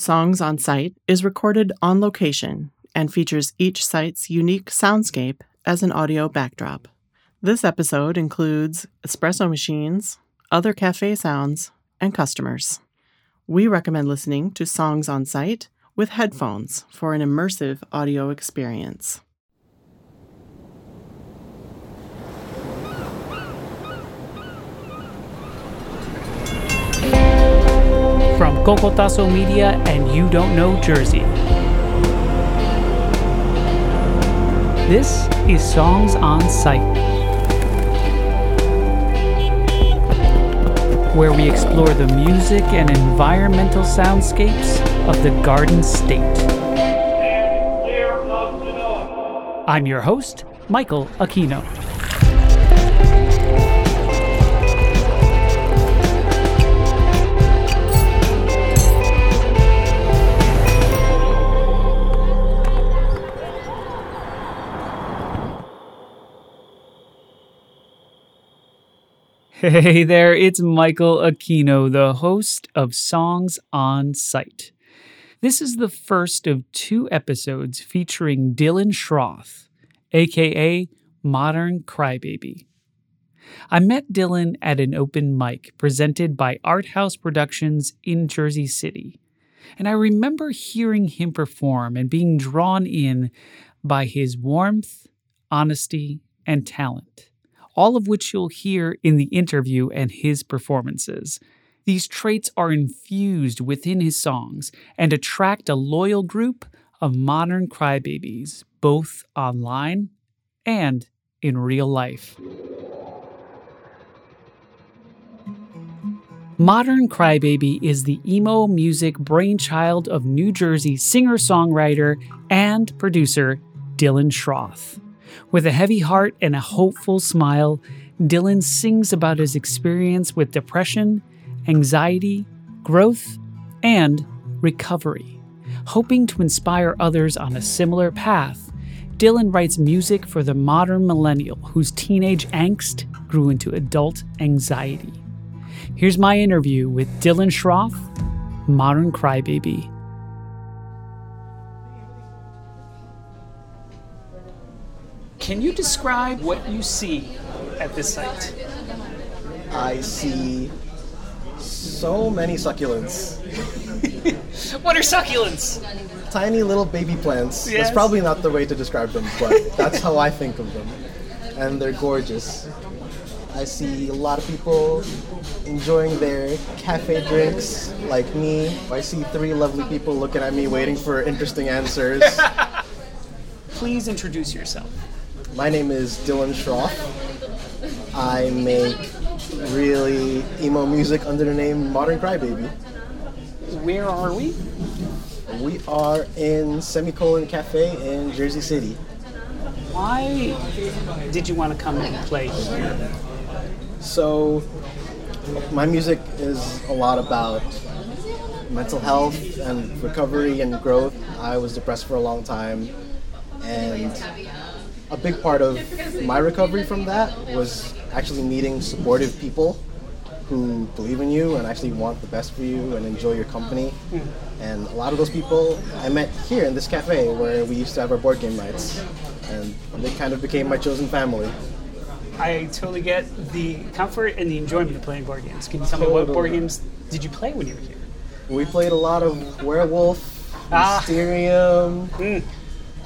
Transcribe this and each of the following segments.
Songs on Site is recorded on location and features each site's unique soundscape as an audio backdrop. This episode includes espresso machines, other cafe sounds, and customers. We recommend listening to Songs on Site with headphones for an immersive audio experience. From Cocotazo Media and You Don't Know Jersey. This is Songs on Site, where we explore the music and environmental soundscapes of the Garden State. I'm your host, Michael Aquino. Hey there, it's Michael Aquino, the host of Songs on Site. This is the first of two episodes featuring Dylan Schroth, aka Modern Crybaby. I met Dylan at an open mic presented by Art House Productions in Jersey City, and I remember hearing him perform and being drawn in by his warmth, honesty, and talent all of which you'll hear in the interview and his performances. These traits are infused within his songs and attract a loyal group of modern crybabies, both online and in real life. Modern Crybaby is the emo music brainchild of New Jersey singer songwriter and producer Dylan Schroth. With a heavy heart and a hopeful smile, Dylan sings about his experience with depression, anxiety, growth, and recovery. Hoping to inspire others on a similar path, Dylan writes music for the modern millennial whose teenage angst grew into adult anxiety. Here's my interview with Dylan Schroth, Modern Crybaby. Can you describe what you see at this site? I see so many succulents. what are succulents? Tiny little baby plants. Yes. That's probably not the way to describe them, but that's how I think of them. And they're gorgeous. I see a lot of people enjoying their cafe drinks like me. I see three lovely people looking at me waiting for interesting answers. Please introduce yourself. My name is Dylan Schroth. I make really emo music under the name Modern Crybaby. Where are we? We are in Semicolon Cafe in Jersey City. Why did you want to come and play here? So, my music is a lot about mental health and recovery and growth. I was depressed for a long time, and a big part of my recovery from that was actually meeting supportive people who believe in you and actually want the best for you and enjoy your company. And a lot of those people I met here in this cafe where we used to have our board game nights. And they kind of became my chosen family. I totally get the comfort and the enjoyment of playing board games. Can you tell me what board games did you play when you were here? We played a lot of Werewolf, Ah. Mysterium. Mm.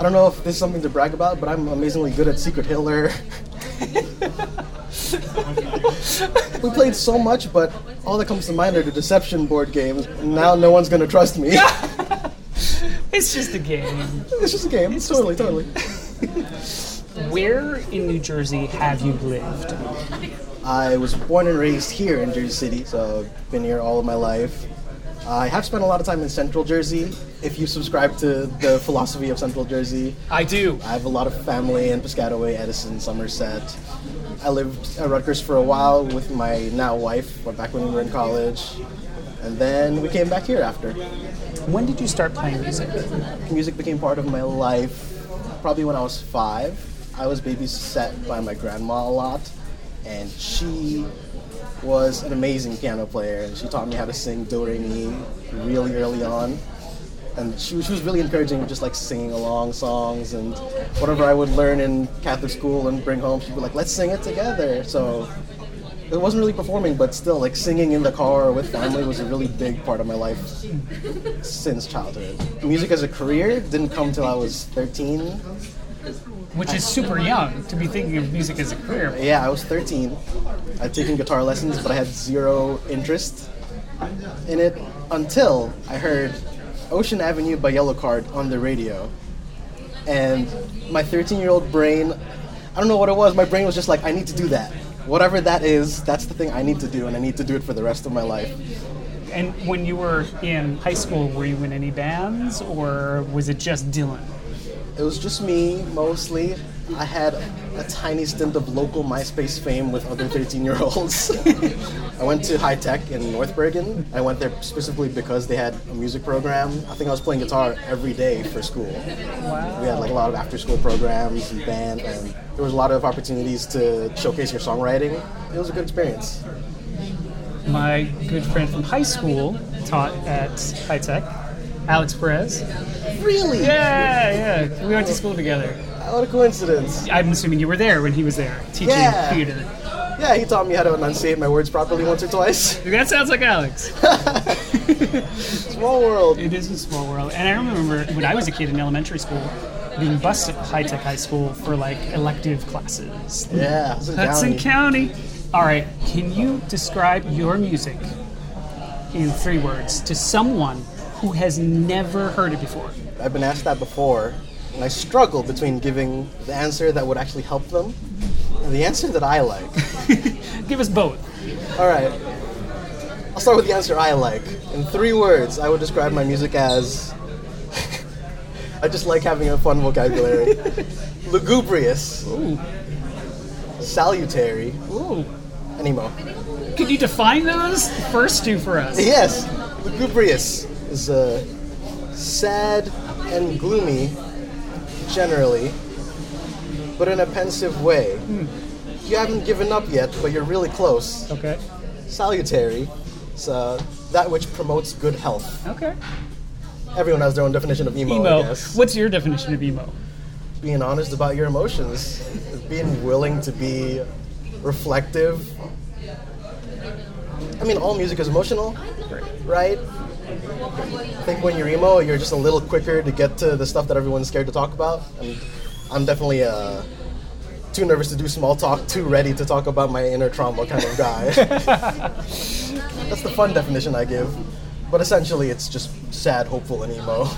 I don't know if this is something to brag about, but I'm amazingly good at Secret Hitler. we played so much, but all that comes to mind are the Deception board games. Now no one's gonna trust me. It's just a game. it's just a game. It's totally, totally. Where in New Jersey have you lived? I was born and raised here in Jersey City, so I've been here all of my life. I have spent a lot of time in Central Jersey. If you subscribe to the philosophy of Central Jersey, I do. I have a lot of family in Piscataway, Edison, Somerset. I lived at Rutgers for a while with my now wife, back when we were in college. And then we came back here after. When did you start playing music? Music became part of my life probably when I was five. I was babysat by my grandma a lot, and she was an amazing piano player. And she taught me how to sing Do Re Mi really early on. and she, she was really encouraging, just like singing along songs and whatever I would learn in Catholic school and bring home. She'd be like, "Let's sing it together." So it wasn't really performing, but still, like singing in the car with family was a really big part of my life since childhood. Music as a career didn't come till I was 13. Which is super young to be thinking of music as a career. Yeah, I was 13. I'd taken guitar lessons, but I had zero interest in it until I heard Ocean Avenue by Yellowcard on the radio. And my 13 year old brain, I don't know what it was, my brain was just like, I need to do that. Whatever that is, that's the thing I need to do, and I need to do it for the rest of my life. And when you were in high school, were you in any bands or was it just Dylan? It was just me mostly. I had a tiny stint of local MySpace fame with other 13 year olds. I went to high tech in North Bergen. I went there specifically because they had a music program. I think I was playing guitar every day for school. Wow. We had like a lot of after school programs and band, and there was a lot of opportunities to showcase your songwriting. It was a good experience. My good friend from high school taught at high tech, Alex Perez. Really? Yeah, yeah. We went to school together. What a coincidence. I'm assuming you were there when he was there teaching Yeah. theater. Yeah, he taught me how to enunciate my words properly once or twice. That sounds like Alex. Small world. It is a small world. And I remember when I was a kid in elementary school, being bused at high tech high school for like elective classes. Yeah, Hudson Hudson County. County. All right, can you describe your music in three words to someone who has never heard it before? I've been asked that before, and I struggle between giving the answer that would actually help them and the answer that I like. Give us both. All right. I'll start with the answer I like. In three words, I would describe my music as. I just like having a fun vocabulary. Lugubrious, Ooh, salutary, ooh. and emo. Could you define those first two for us? Yes, lugubrious is uh, sad and gloomy, generally, but in a pensive way. You haven't given up yet, but you're really close. Okay. Salutary is uh, that which promotes good health. Okay. Everyone has their own definition of emo, Emo. What's your definition of emo? Being honest about your emotions, being willing to be reflective. I mean, all music is emotional, right? I think when you're emo, you're just a little quicker to get to the stuff that everyone's scared to talk about. And I'm definitely uh, too nervous to do small talk, too ready to talk about my inner trauma kind of guy. That's the fun definition I give. But essentially, it's just sad, hopeful, and emo.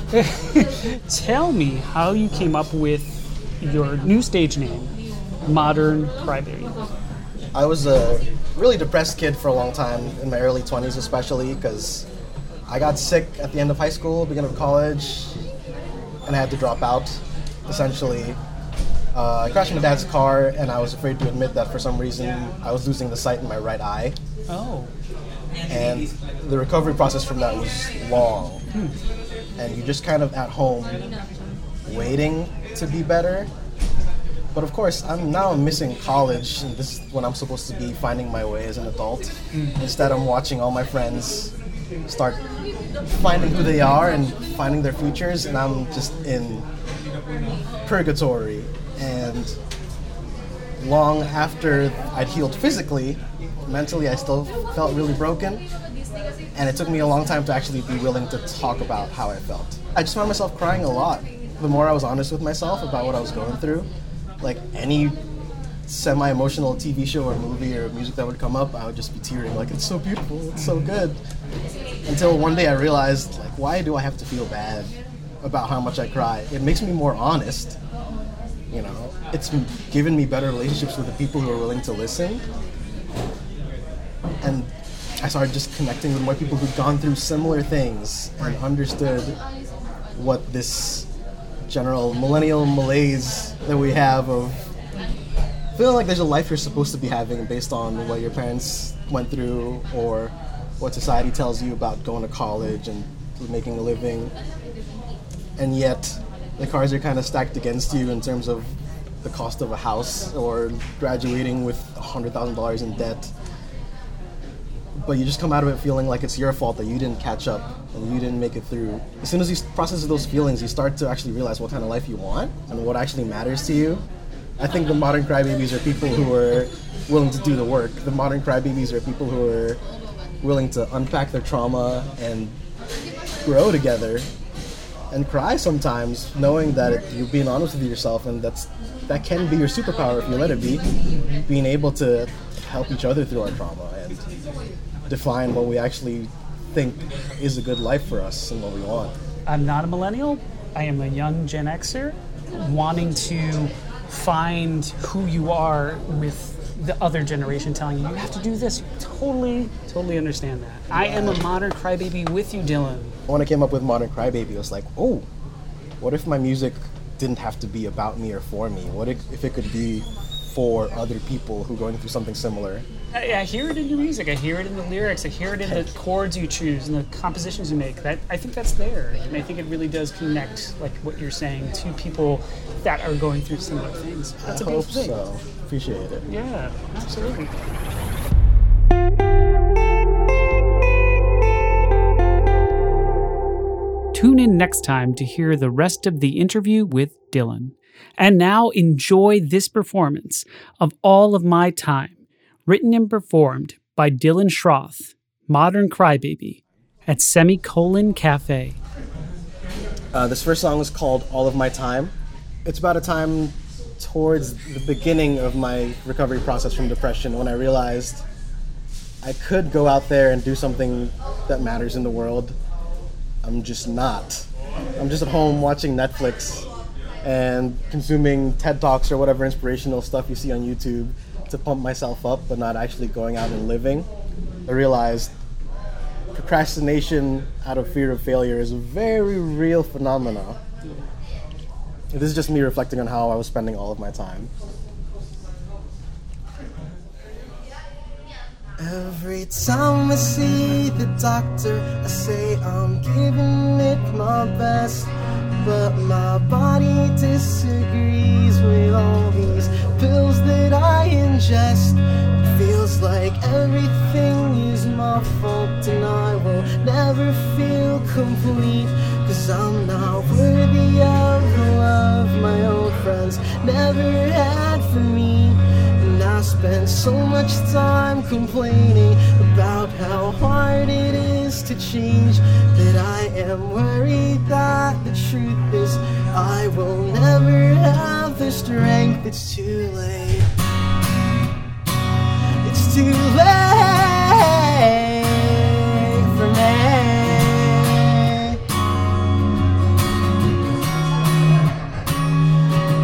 Tell me how you came up with your new stage name, Modern Crybaby. I was a really depressed kid for a long time, in my early 20s especially, because I got sick at the end of high school, beginning of college, and I had to drop out, essentially. Uh, I crashed my dad's car, and I was afraid to admit that for some reason I was losing the sight in my right eye. Oh. and the recovery process from that was long. And you're just kind of at home waiting to be better. But of course, I'm now missing college, and this is when I'm supposed to be finding my way as an adult. Instead, I'm watching all my friends start finding who they are and finding their futures, and I'm just in purgatory. And long after I'd healed physically, mentally I still felt really broken. And it took me a long time to actually be willing to talk about how I felt. I just found myself crying a lot. The more I was honest with myself about what I was going through, like any semi emotional TV show or movie or music that would come up, I would just be tearing, like, it's so beautiful, it's so good. Until one day I realized, like, why do I have to feel bad about how much I cry? It makes me more honest you know it's given me better relationships with the people who are willing to listen and i started just connecting with more people who've gone through similar things and understood what this general millennial malaise that we have of feeling like there's a life you're supposed to be having based on what your parents went through or what society tells you about going to college and making a living and yet the cards are kind of stacked against you in terms of the cost of a house or graduating with $100,000 in debt. but you just come out of it feeling like it's your fault that you didn't catch up and you didn't make it through. As soon as you process those feelings, you start to actually realize what kind of life you want and what actually matters to you. I think the modern crybabies are people who are willing to do the work. The modern crybabies are people who are willing to unpack their trauma and grow together and cry sometimes, knowing that you're being honest with yourself, and that's that can be your superpower if you let it be. Being able to help each other through our trauma and define what we actually think is a good life for us and what we want. I'm not a millennial. I am a young Gen Xer wanting to find who you are with the other generation telling you you have to do this. Totally, totally understand that. I am a modern crybaby with you, Dylan. When I came up with Modern Crybaby, I was like, oh, what if my music didn't have to be about me or for me? What if, if it could be for other people who are going through something similar? I, I hear it in your music. I hear it in the lyrics. I hear it in the chords you choose and the compositions you make. That I think that's there, and I think it really does connect, like what you're saying, to people that are going through similar things. That's I a hope thing. so. Appreciate it. Yeah, absolutely. Tune in next time to hear the rest of the interview with Dylan. And now enjoy this performance of All of My Time, written and performed by Dylan Schroth, Modern Crybaby, at Semicolon Cafe. Uh, this first song is called All of My Time. It's about a time towards the beginning of my recovery process from depression when I realized I could go out there and do something that matters in the world. I'm just not. I'm just at home watching Netflix and consuming TED Talks or whatever inspirational stuff you see on YouTube to pump myself up, but not actually going out and living. I realized procrastination out of fear of failure is a very real phenomenon. This is just me reflecting on how I was spending all of my time. Every time I see the doctor, I say I'm giving it my best. But my body disagrees with all these pills that I ingest. Feels like everything is my fault, and I will never feel complete. Cause I'm not worthy of the love my old friends never had for me. And I spend so much time complaining about how hard it is to change But I am worried that the truth is I will never have the strength. It's too late. It's too late for me.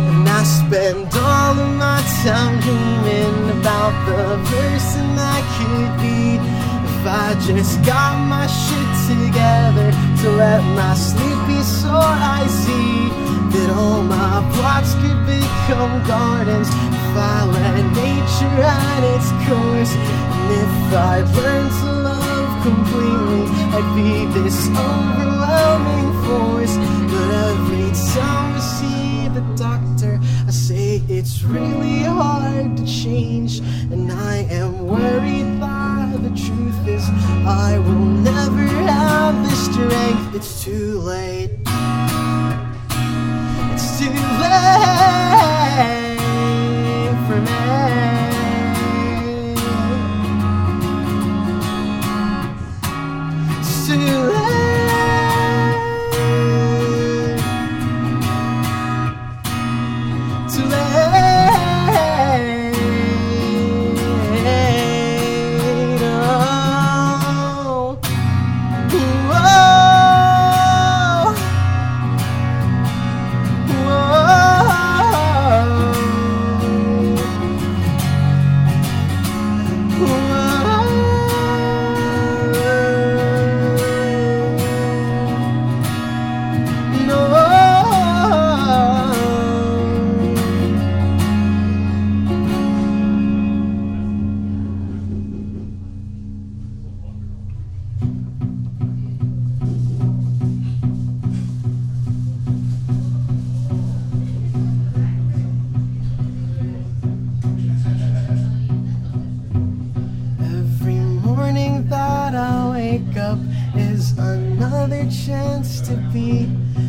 And I spend all of my time dreaming about the person I just got my shit together to let my sleep be so icy that all my plots could become gardens. If I let nature run its course, and if I learn to love completely, I'd be this overwhelming force. But every time I see the doctor, I say it's really hard to change, and I am worried the truth is I will never have the strength. It's too late. It's too late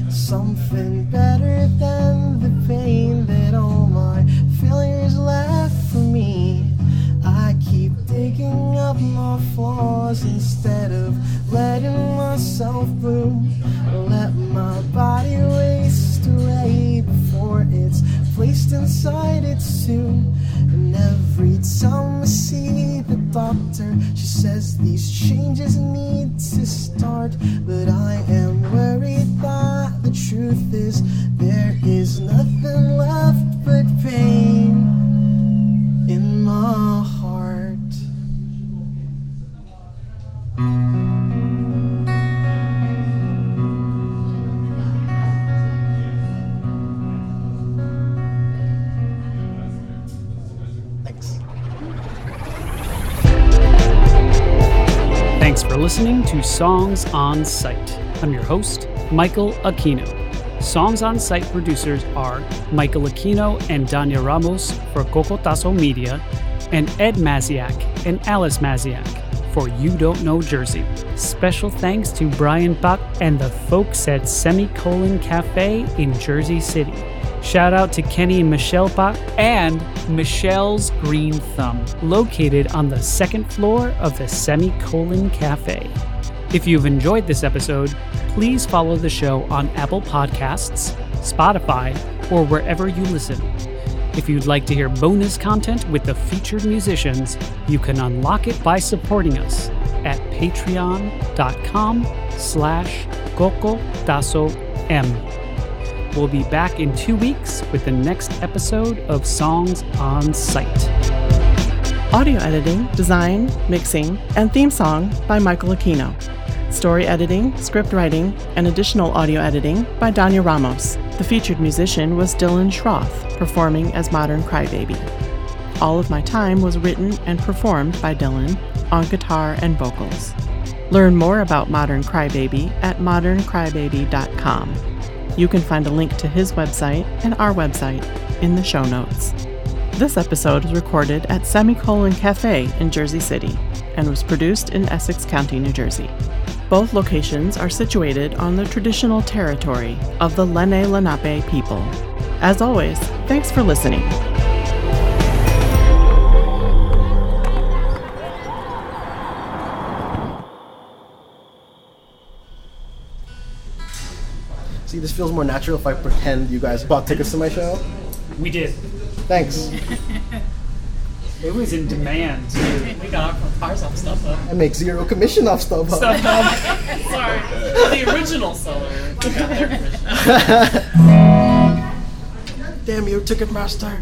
something better placed inside its tomb. And every time I see the doctor, she says these changes need to start. But I am worried that the truth is there is nothing left but pain Thanks. Thanks for listening to Songs on Site. I'm your host, Michael Aquino. Songs on Site producers are Michael Aquino and Dania Ramos for Cocotazo Media, and Ed Magdziak and Alice Magdziak for You Don't Know Jersey. Special thanks to Brian Pak and the folks at Semicolon Cafe in Jersey City. Shout out to Kenny and Michelle Pak and Michelle's Green Thumb, located on the second floor of the Semicolon Cafe. If you've enjoyed this episode, please follow the show on Apple Podcasts, Spotify, or wherever you listen. If you'd like to hear bonus content with the featured musicians, you can unlock it by supporting us at patreon.com slash M. We'll be back in two weeks with the next episode of Songs on Site. Audio editing, design, mixing, and theme song by Michael Aquino. Story editing, script writing, and additional audio editing by Dania Ramos. The featured musician was Dylan Schroth, performing as Modern Crybaby. All of My Time was written and performed by Dylan on guitar and vocals. Learn more about Modern Crybaby at moderncrybaby.com. You can find a link to his website and our website in the show notes. This episode was recorded at Semicolon Cafe in Jersey City and was produced in Essex County, New Jersey. Both locations are situated on the traditional territory of the Leni Lenape people. As always, thanks for listening. See, this feels more natural if I pretend you guys bought tickets to my show. We did. Thanks. It was in demand, too. We got cars off StubHub. I make zero commission off StubHub. Sorry. The original seller got their commission. Damn you, Ticketmaster.